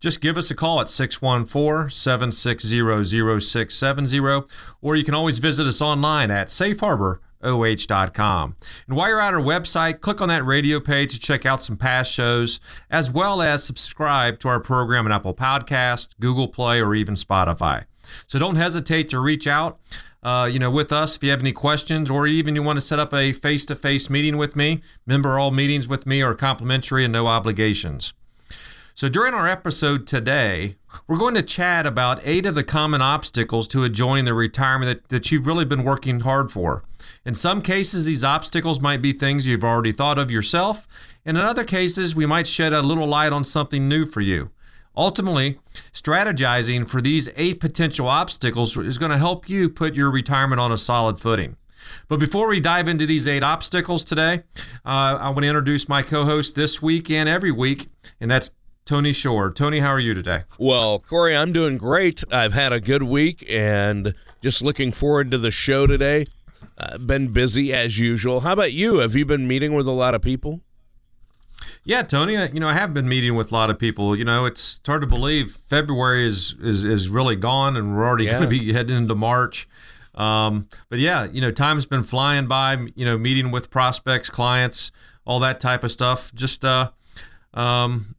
just give us a call at 614 760 0670, or you can always visit us online at safeharboroh.com. And while you're at our website, click on that radio page to check out some past shows, as well as subscribe to our program on Apple Podcast, Google Play, or even Spotify. So don't hesitate to reach out. Uh, you know, with us if you have any questions or even you want to set up a face-to-face meeting with me. Remember, all meetings with me are complimentary and no obligations. So, during our episode today, we're going to chat about eight of the common obstacles to enjoying the retirement that, that you've really been working hard for. In some cases, these obstacles might be things you've already thought of yourself, and in other cases, we might shed a little light on something new for you. Ultimately, strategizing for these eight potential obstacles is going to help you put your retirement on a solid footing. But before we dive into these eight obstacles today, uh, I want to introduce my co host this week and every week, and that's Tony Shore. Tony, how are you today? Well, Corey, I'm doing great. I've had a good week and just looking forward to the show today. Uh, been busy as usual. How about you? Have you been meeting with a lot of people? Yeah, Tony. You know, I have been meeting with a lot of people. You know, it's hard to believe February is is, is really gone, and we're already yeah. going to be heading into March. Um, but yeah, you know, time's been flying by. You know, meeting with prospects, clients, all that type of stuff. Just uh, um,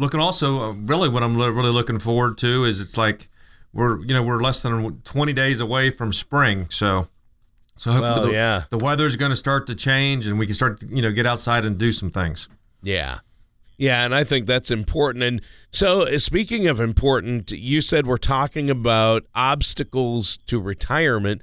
looking also uh, really what I'm really looking forward to is it's like we're you know we're less than 20 days away from spring so so hopefully well, the, yeah. the weather's going to start to change and we can start to you know get outside and do some things yeah yeah and i think that's important and so uh, speaking of important you said we're talking about obstacles to retirement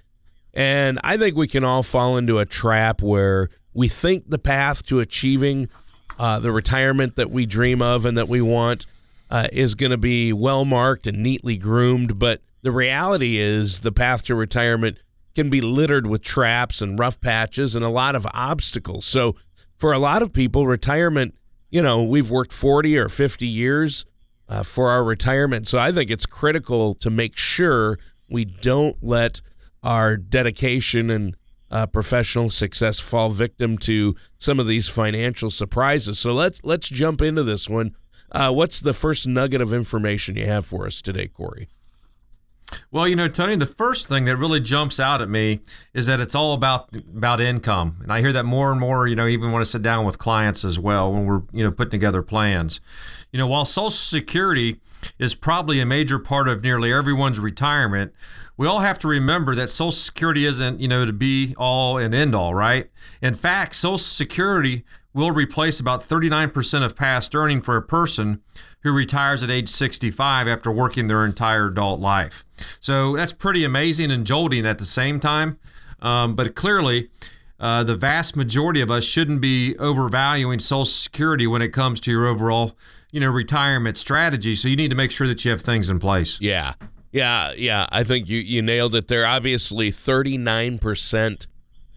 and i think we can all fall into a trap where we think the path to achieving uh, the retirement that we dream of and that we want uh, is going to be well marked and neatly groomed. But the reality is, the path to retirement can be littered with traps and rough patches and a lot of obstacles. So, for a lot of people, retirement, you know, we've worked 40 or 50 years uh, for our retirement. So, I think it's critical to make sure we don't let our dedication and uh, professional success fall victim to some of these financial surprises. So let's let's jump into this one. Uh, what's the first nugget of information you have for us today, Corey? Well, you know, Tony, the first thing that really jumps out at me is that it's all about about income, and I hear that more and more. You know, even when I sit down with clients as well when we're you know putting together plans. You know, while Social Security is probably a major part of nearly everyone's retirement, we all have to remember that Social Security isn't, you know, to be all and end all, right? In fact, Social Security will replace about 39% of past earning for a person who retires at age 65 after working their entire adult life. So that's pretty amazing and jolting at the same time. Um, but clearly, uh, the vast majority of us shouldn't be overvaluing Social Security when it comes to your overall, you know, retirement strategy. So you need to make sure that you have things in place. Yeah, yeah, yeah. I think you, you nailed it there. Obviously, 39%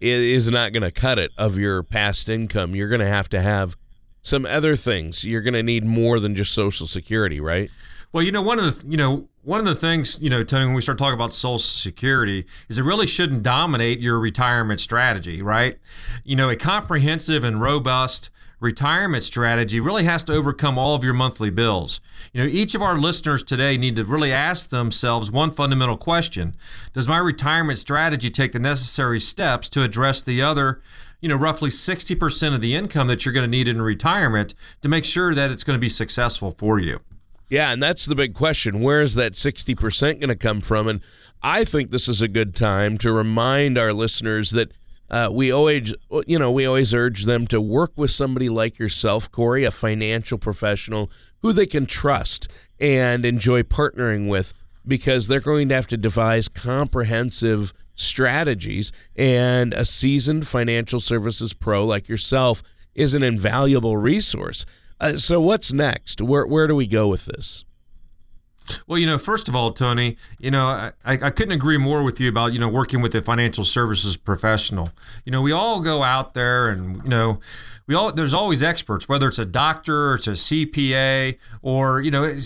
is not going to cut it of your past income. You're going to have to have some other things. You're going to need more than just Social Security, right? Well, you know, one of the, you know, one of the things, you know, Tony, when we start talking about Social Security, is it really shouldn't dominate your retirement strategy, right? You know, a comprehensive and robust retirement strategy really has to overcome all of your monthly bills. You know, each of our listeners today need to really ask themselves one fundamental question. Does my retirement strategy take the necessary steps to address the other, you know, roughly 60% of the income that you're going to need in retirement to make sure that it's going to be successful for you? Yeah, and that's the big question. Where is that 60% going to come from? And I think this is a good time to remind our listeners that uh, we always, you know, we always urge them to work with somebody like yourself, Corey, a financial professional who they can trust and enjoy partnering with because they're going to have to devise comprehensive strategies. And a seasoned financial services pro like yourself is an invaluable resource. Uh, so, what's next? Where, where do we go with this? Well, you know, first of all, Tony, you know, I, I couldn't agree more with you about, you know, working with a financial services professional. You know, we all go out there and, you know, we all, there's always experts, whether it's a doctor or it's a CPA or, you know,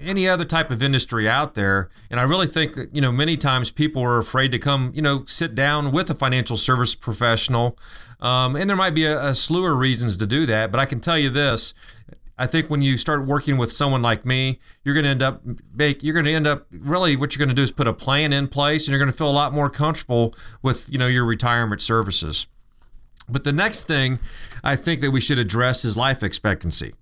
any other type of industry out there. And I really think that, you know, many times people are afraid to come, you know, sit down with a financial service professional. Um, and there might be a, a slew of reasons to do that. But I can tell you this I think when you start working with someone like me, you're going to end up make you're going to end up really what you're going to do is put a plan in place, and you're going to feel a lot more comfortable with you know your retirement services. But the next thing I think that we should address is life expectancy.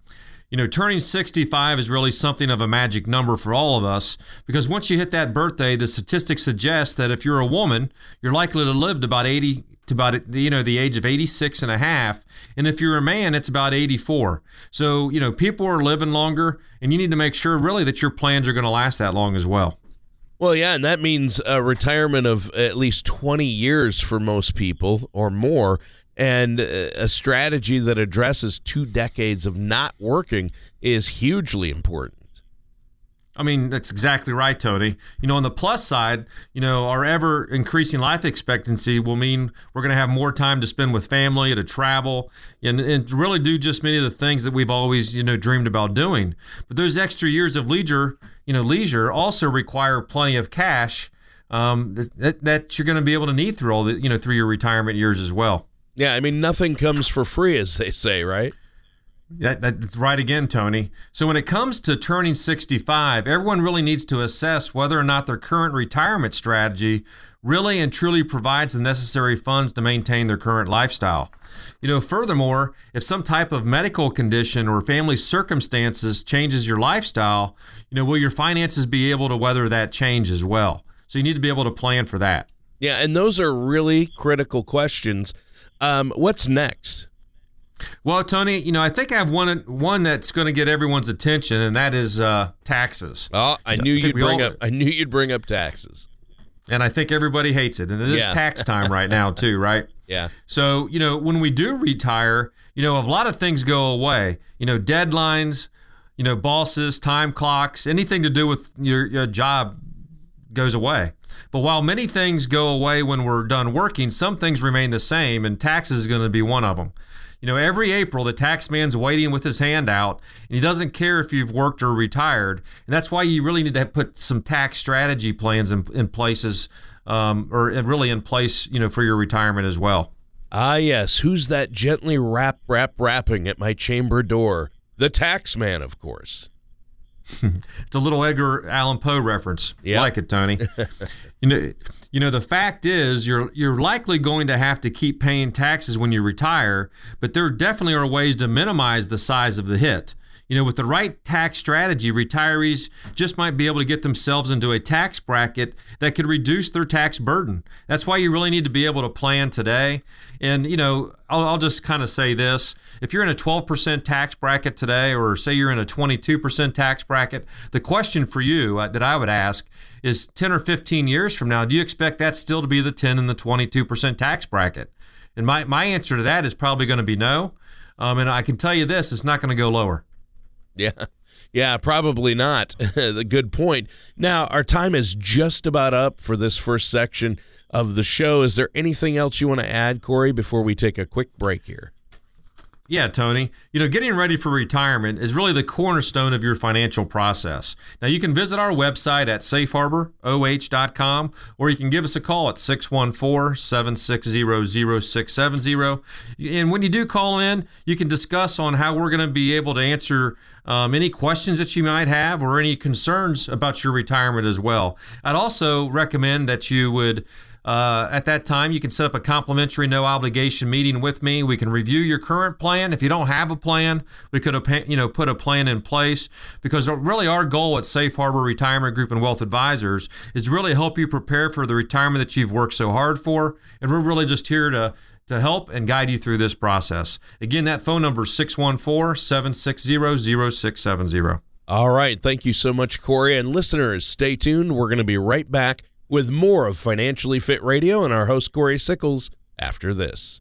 You know, turning 65 is really something of a magic number for all of us because once you hit that birthday, the statistics suggest that if you're a woman, you're likely to live to about 80 to about you know the age of 86 and a half and if you're a man it's about 84 so you know people are living longer and you need to make sure really that your plans are going to last that long as well. Well yeah and that means a retirement of at least 20 years for most people or more and a strategy that addresses two decades of not working is hugely important I mean, that's exactly right, Tony. You know, on the plus side, you know, our ever increasing life expectancy will mean we're going to have more time to spend with family, to travel, and, and really do just many of the things that we've always, you know, dreamed about doing. But those extra years of leisure, you know, leisure also require plenty of cash um, that, that you're going to be able to need through all the, you know, through your retirement years as well. Yeah, I mean, nothing comes for free, as they say, right? That, that's right again, Tony. So when it comes to turning 65, everyone really needs to assess whether or not their current retirement strategy really and truly provides the necessary funds to maintain their current lifestyle. You know, furthermore, if some type of medical condition or family circumstances changes your lifestyle, you know, will your finances be able to weather that change as well? So you need to be able to plan for that. Yeah, and those are really critical questions. Um, what's next? Well, Tony, you know, I think I have one one that's going to get everyone's attention, and that is uh, taxes. Oh, I knew I you'd bring all, up. I knew you'd bring up taxes. And I think everybody hates it, and it is yeah. tax time right now too, right? Yeah. So you know, when we do retire, you know, a lot of things go away. You know, deadlines, you know, bosses, time clocks, anything to do with your, your job goes away. But while many things go away when we're done working, some things remain the same, and taxes is going to be one of them. You know, every April, the tax man's waiting with his hand out, and he doesn't care if you've worked or retired. And that's why you really need to put some tax strategy plans in, in places, um, or really in place, you know, for your retirement as well. Ah, yes. Who's that gently rap, rap, rapping at my chamber door? The tax man, of course. it's a little Edgar Allan Poe reference. Yep. Like it, Tony. you know, you know the fact is you're you're likely going to have to keep paying taxes when you retire, but there definitely are ways to minimize the size of the hit. You know, with the right tax strategy, retirees just might be able to get themselves into a tax bracket that could reduce their tax burden. That's why you really need to be able to plan today. And, you know, I'll, I'll just kind of say this if you're in a 12% tax bracket today, or say you're in a 22% tax bracket, the question for you uh, that I would ask is 10 or 15 years from now, do you expect that still to be the 10 and the 22% tax bracket? And my, my answer to that is probably going to be no. Um, and I can tell you this, it's not going to go lower. Yeah. Yeah, probably not. the good point. Now, our time is just about up for this first section of the show. Is there anything else you want to add, Corey, before we take a quick break here? Yeah, Tony. You know, getting ready for retirement is really the cornerstone of your financial process. Now, you can visit our website at safeharboroh.com or you can give us a call at 614 760 0670. And when you do call in, you can discuss on how we're going to be able to answer um, any questions that you might have or any concerns about your retirement as well. I'd also recommend that you would Uh, at that time, you can set up a complimentary, no obligation meeting with me. We can review your current plan. If you don't have a plan, we could you know put a plan in place because really our goal at Safe Harbor Retirement Group and Wealth Advisors is really help you prepare for the retirement that you've worked so hard for. And we're really just here to to help and guide you through this process. Again, that phone number is 614 760 0670. All right. Thank you so much, Corey. And listeners, stay tuned. We're going to be right back with more of Financially Fit Radio and our host, Corey Sickles, after this.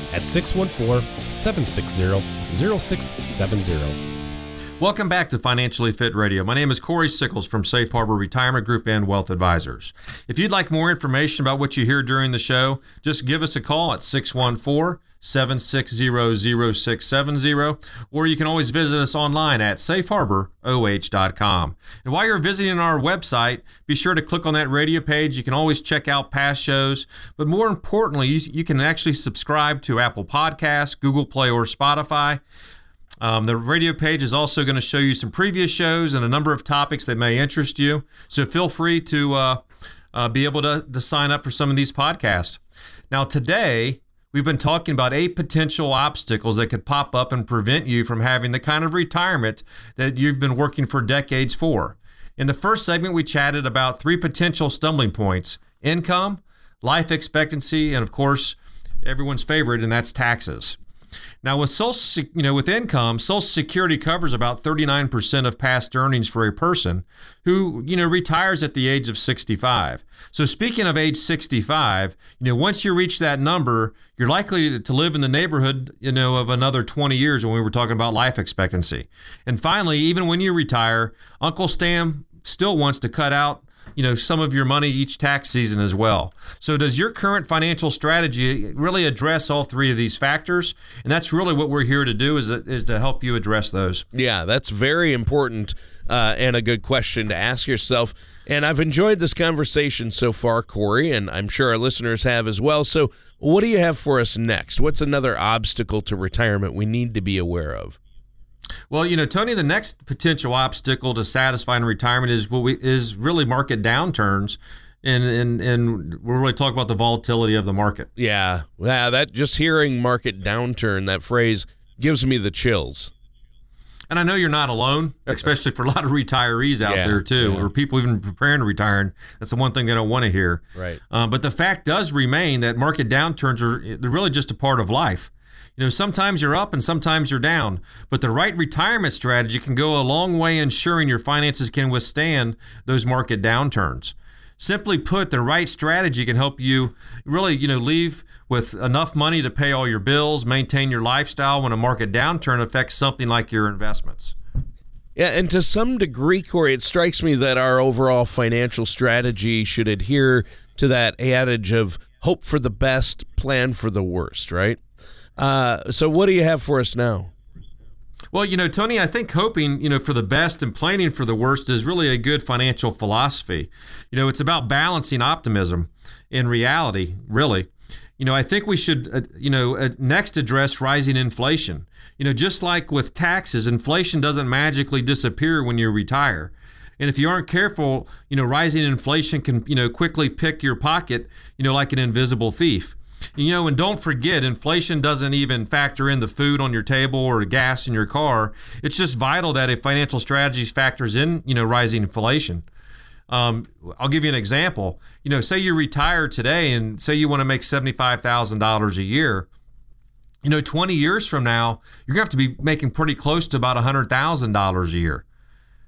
at 614 760 0670. Welcome back to Financially Fit Radio. My name is Corey Sickles from Safe Harbor Retirement Group and Wealth Advisors. If you'd like more information about what you hear during the show, just give us a call at 614 760 0670, or you can always visit us online at safeharboroh.com. And while you're visiting our website, be sure to click on that radio page. You can always check out past shows, but more importantly, you, you can actually subscribe to Apple Podcasts, Google Play, or Spotify. Um, the radio page is also going to show you some previous shows and a number of topics that may interest you. So feel free to uh, uh, be able to, to sign up for some of these podcasts. Now, today, we've been talking about eight potential obstacles that could pop up and prevent you from having the kind of retirement that you've been working for decades for. In the first segment, we chatted about three potential stumbling points income, life expectancy, and of course, everyone's favorite, and that's taxes. Now, with social, you know, with income, Social Security covers about 39% of past earnings for a person who, you know, retires at the age of 65. So, speaking of age 65, you know, once you reach that number, you're likely to live in the neighborhood, you know, of another 20 years when we were talking about life expectancy. And finally, even when you retire, Uncle Sam still wants to cut out you know some of your money each tax season as well. So does your current financial strategy really address all three of these factors? And that's really what we're here to do is is to help you address those. Yeah, that's very important uh, and a good question to ask yourself. And I've enjoyed this conversation so far, Corey, and I'm sure our listeners have as well. So, what do you have for us next? What's another obstacle to retirement we need to be aware of? Well, you know, Tony, the next potential obstacle to satisfying retirement is what we is really market downturns. And, and and we're really talking about the volatility of the market. Yeah, yeah. That just hearing market downturn, that phrase gives me the chills. And I know you're not alone, especially for a lot of retirees out yeah, there too, yeah. or people even preparing to retire. That's the one thing they don't want to hear. Right. Um, but the fact does remain that market downturns are they're really just a part of life. You know, sometimes you're up and sometimes you're down, but the right retirement strategy can go a long way ensuring your finances can withstand those market downturns. Simply put, the right strategy can help you really, you know, leave with enough money to pay all your bills, maintain your lifestyle when a market downturn affects something like your investments. Yeah, and to some degree, Corey, it strikes me that our overall financial strategy should adhere to that adage of hope for the best, plan for the worst, right? Uh, so, what do you have for us now? Well, you know, Tony, I think hoping, you know, for the best and planning for the worst is really a good financial philosophy. You know, it's about balancing optimism in reality, really. You know, I think we should, uh, you know, uh, next address rising inflation. You know, just like with taxes, inflation doesn't magically disappear when you retire. And if you aren't careful, you know, rising inflation can, you know, quickly pick your pocket, you know, like an invisible thief. You know, and don't forget, inflation doesn't even factor in the food on your table or gas in your car. It's just vital that a financial strategy factors in, you know, rising inflation. Um, I'll give you an example. You know, say you retire today and say you want to make $75,000 a year. You know, 20 years from now, you're going to have to be making pretty close to about $100,000 a year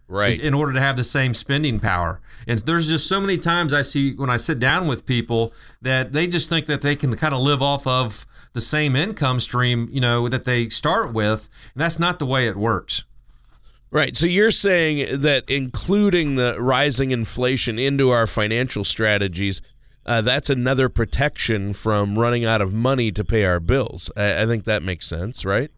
right in order to have the same spending power and there's just so many times i see when i sit down with people that they just think that they can kind of live off of the same income stream you know that they start with and that's not the way it works Right. So you're saying that including the rising inflation into our financial strategies uh, that's another protection from running out of money to pay our bills. I, I think that makes sense, right?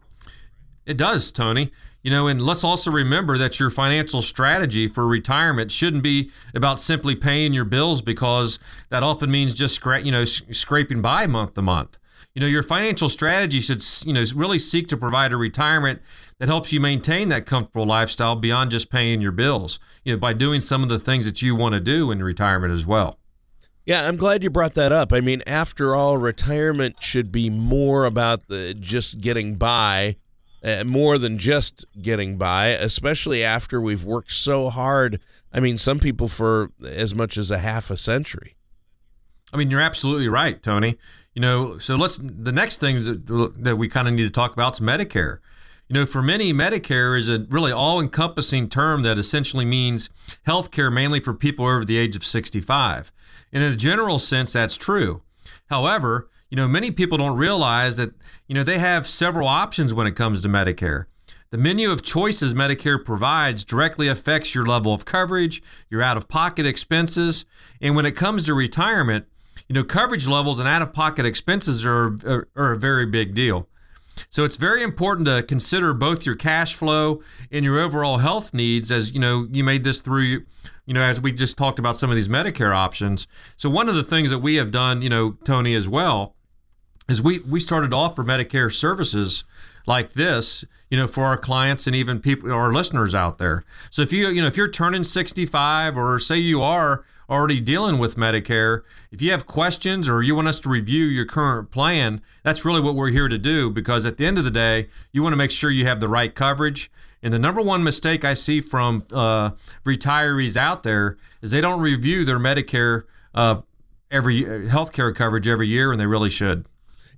It does, Tony. You know, and let's also remember that your financial strategy for retirement shouldn't be about simply paying your bills because that often means just scra- you know scraping by month to month. You know, your financial strategy should you know really seek to provide a retirement that helps you maintain that comfortable lifestyle beyond just paying your bills. You know, by doing some of the things that you want to do in retirement as well. Yeah, I'm glad you brought that up. I mean, after all, retirement should be more about the just getting by, uh, more than just getting by, especially after we've worked so hard. I mean, some people for as much as a half a century. I mean, you're absolutely right, Tony. You know, so let's the next thing that, that we kind of need to talk about is Medicare. You know, for many, Medicare is a really all encompassing term that essentially means health care mainly for people over the age of 65. And in a general sense, that's true. However, you know, many people don't realize that, you know, they have several options when it comes to Medicare. The menu of choices Medicare provides directly affects your level of coverage, your out of pocket expenses, and when it comes to retirement, you know, coverage levels and out of pocket expenses are, are, are a very big deal. So it's very important to consider both your cash flow and your overall health needs as you know you made this through you know as we just talked about some of these Medicare options. So one of the things that we have done, you know, Tony as well, is we we started to offer Medicare services like this, you know, for our clients and even people our listeners out there. So if you you know if you're turning 65 or say you are already dealing with Medicare, if you have questions or you want us to review your current plan, that's really what we're here to do because at the end of the day, you want to make sure you have the right coverage. And the number one mistake I see from uh, retirees out there is they don't review their Medicare uh, every uh, healthcare coverage every year, and they really should.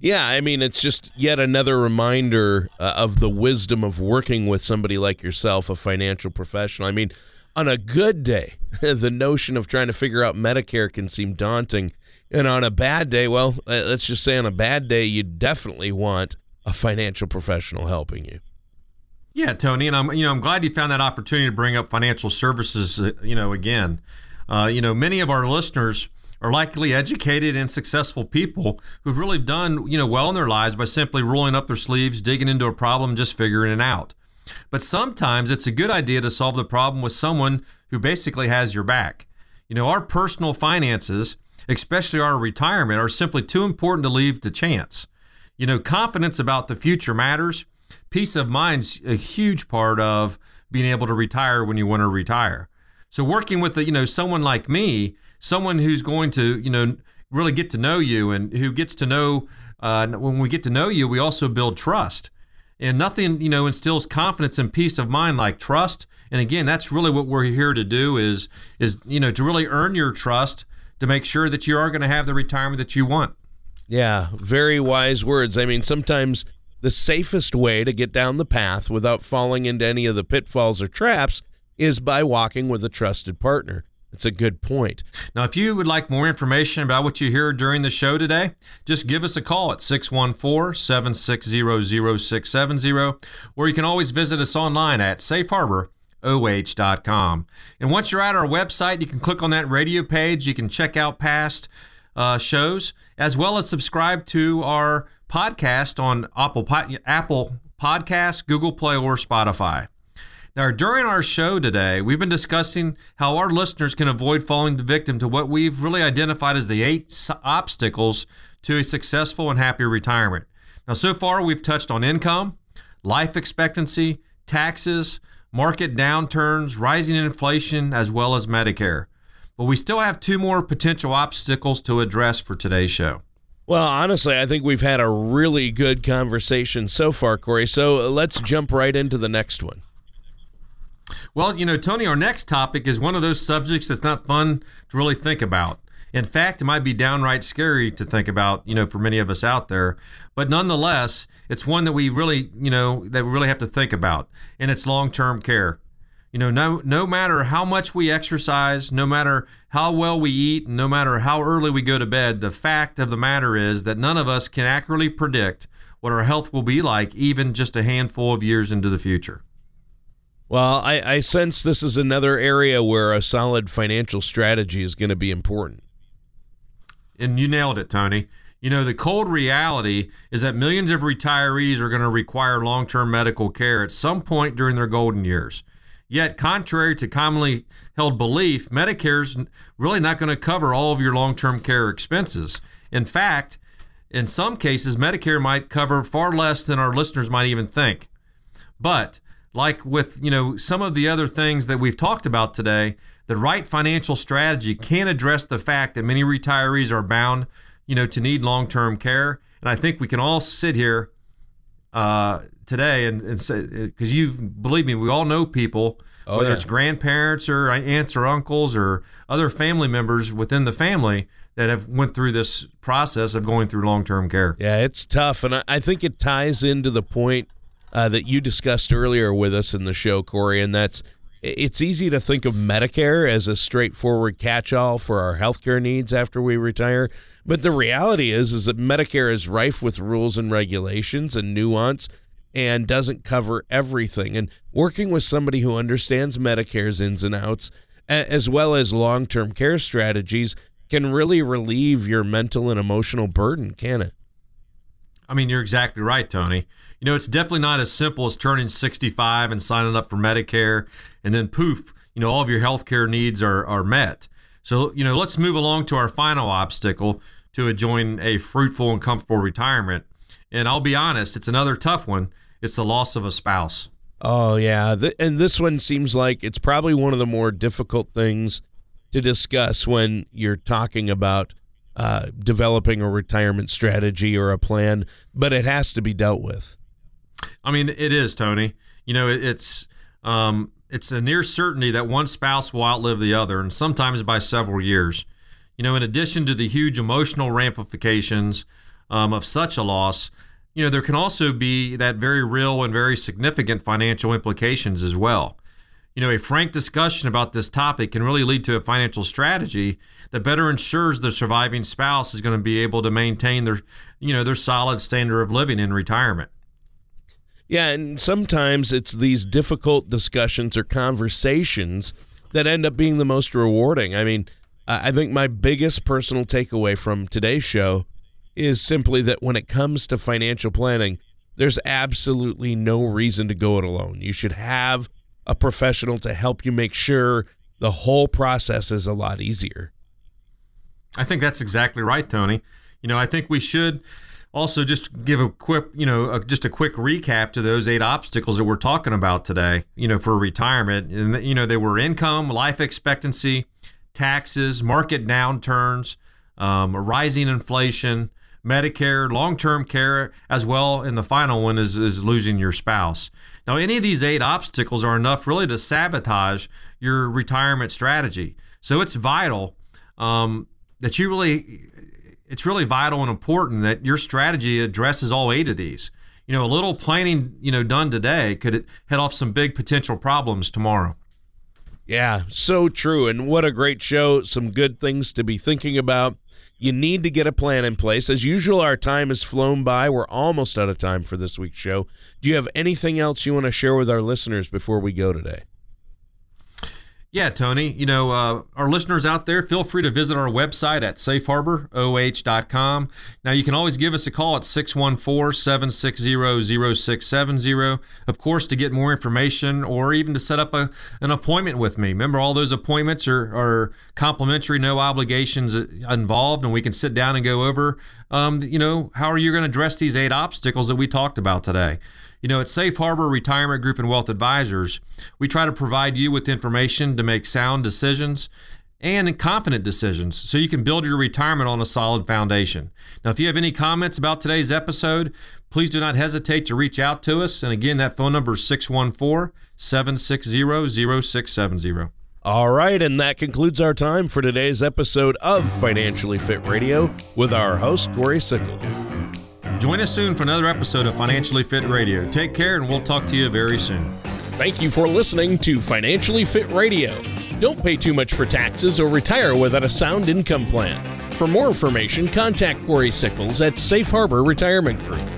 Yeah, I mean, it's just yet another reminder uh, of the wisdom of working with somebody like yourself, a financial professional. I mean, on a good day, the notion of trying to figure out Medicare can seem daunting. And on a bad day, well, uh, let's just say on a bad day, you definitely want a financial professional helping you. Yeah, Tony, and I'm you know I'm glad you found that opportunity to bring up financial services. Uh, you know, again, uh, you know, many of our listeners are likely educated and successful people who've really done you know well in their lives by simply rolling up their sleeves, digging into a problem, just figuring it out. But sometimes it's a good idea to solve the problem with someone who basically has your back. You know, our personal finances, especially our retirement, are simply too important to leave to chance. You know, confidence about the future matters. Peace of mind's a huge part of being able to retire when you want to retire. So working with, the, you know, someone like me, someone who's going to, you know, really get to know you and who gets to know, uh, when we get to know you, we also build trust. And nothing, you know, instills confidence and peace of mind like trust. And again, that's really what we're here to do is is, you know, to really earn your trust to make sure that you are going to have the retirement that you want. Yeah, very wise words. I mean, sometimes the safest way to get down the path without falling into any of the pitfalls or traps is by walking with a trusted partner. It's a good point. Now, if you would like more information about what you hear during the show today, just give us a call at 614 760 0670, or you can always visit us online at safeharboroh.com. And once you're at our website, you can click on that radio page. You can check out past uh, shows, as well as subscribe to our podcast on Apple, Apple Podcasts, Google Play, or Spotify. Now, during our show today, we've been discussing how our listeners can avoid falling victim to what we've really identified as the eight obstacles to a successful and happy retirement. Now, so far, we've touched on income, life expectancy, taxes, market downturns, rising inflation, as well as Medicare. But we still have two more potential obstacles to address for today's show. Well, honestly, I think we've had a really good conversation so far, Corey. So uh, let's jump right into the next one. Well, you know, Tony, our next topic is one of those subjects that's not fun to really think about. In fact, it might be downright scary to think about, you know, for many of us out there. But nonetheless, it's one that we really, you know, that we really have to think about, and it's long-term care. You know, no no matter how much we exercise, no matter how well we eat, no matter how early we go to bed, the fact of the matter is that none of us can accurately predict what our health will be like even just a handful of years into the future. Well, I, I sense this is another area where a solid financial strategy is going to be important. And you nailed it, Tony. You know, the cold reality is that millions of retirees are going to require long term medical care at some point during their golden years. Yet, contrary to commonly held belief, Medicare's really not going to cover all of your long term care expenses. In fact, in some cases, Medicare might cover far less than our listeners might even think. But like with you know some of the other things that we've talked about today, the right financial strategy can address the fact that many retirees are bound, you know, to need long-term care. And I think we can all sit here uh, today and, and say because you believe me, we all know people. Oh, whether yeah. it's grandparents or aunts or uncles or other family members within the family that have went through this process of going through long-term care. Yeah, it's tough, and I think it ties into the point uh, that you discussed earlier with us in the show, Corey, and that's it's easy to think of Medicare as a straightforward catch-all for our healthcare needs after we retire, but the reality is is that Medicare is rife with rules and regulations and nuance and doesn't cover everything. And working with somebody who understands Medicare's ins and outs as well as long-term care strategies can really relieve your mental and emotional burden, can it? I mean, you're exactly right, Tony. You know, it's definitely not as simple as turning 65 and signing up for Medicare, and then poof, you know, all of your healthcare needs are, are met. So, you know, let's move along to our final obstacle to enjoying a fruitful and comfortable retirement. And I'll be honest, it's another tough one. It's the loss of a spouse. Oh, yeah. And this one seems like it's probably one of the more difficult things to discuss when you're talking about uh, developing a retirement strategy or a plan, but it has to be dealt with. I mean, it is, Tony. You know, it's um, it's a near certainty that one spouse will outlive the other, and sometimes by several years. You know, in addition to the huge emotional ramifications um, of such a loss, you know, there can also be that very real and very significant financial implications as well. You know, a frank discussion about this topic can really lead to a financial strategy that better ensures the surviving spouse is going to be able to maintain their, you know, their solid standard of living in retirement. Yeah, and sometimes it's these difficult discussions or conversations that end up being the most rewarding. I mean, I think my biggest personal takeaway from today's show is simply that when it comes to financial planning, there's absolutely no reason to go it alone. You should have a professional to help you make sure the whole process is a lot easier. I think that's exactly right, Tony. You know, I think we should also just give a quick, you know, a, just a quick recap to those eight obstacles that we're talking about today, you know, for retirement. And, you know, they were income, life expectancy, taxes, market downturns, um, rising inflation, Medicare, long term care, as well. And the final one is, is losing your spouse. Now, any of these eight obstacles are enough really to sabotage your retirement strategy. So it's vital um, that you really, it's really vital and important that your strategy addresses all eight of these. You know, a little planning, you know, done today could head off some big potential problems tomorrow. Yeah, so true. And what a great show. Some good things to be thinking about. You need to get a plan in place. As usual, our time has flown by. We're almost out of time for this week's show. Do you have anything else you want to share with our listeners before we go today? Yeah, Tony. You know, uh, our listeners out there, feel free to visit our website at safeharboroh.com. Now, you can always give us a call at 614 760 0670. Of course, to get more information or even to set up a, an appointment with me. Remember, all those appointments are, are complimentary, no obligations involved, and we can sit down and go over, um, you know, how are you going to address these eight obstacles that we talked about today. You know, at Safe Harbor Retirement Group and Wealth Advisors, we try to provide you with information to make sound decisions and confident decisions so you can build your retirement on a solid foundation. Now, if you have any comments about today's episode, please do not hesitate to reach out to us. And again, that phone number is 614 760 0670. All right, and that concludes our time for today's episode of Financially Fit Radio with our host, Corey Sickles. Join us soon for another episode of Financially Fit Radio. Take care, and we'll talk to you very soon. Thank you for listening to Financially Fit Radio. Don't pay too much for taxes or retire without a sound income plan. For more information, contact Corey Sickles at Safe Harbor Retirement Group.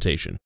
implementation.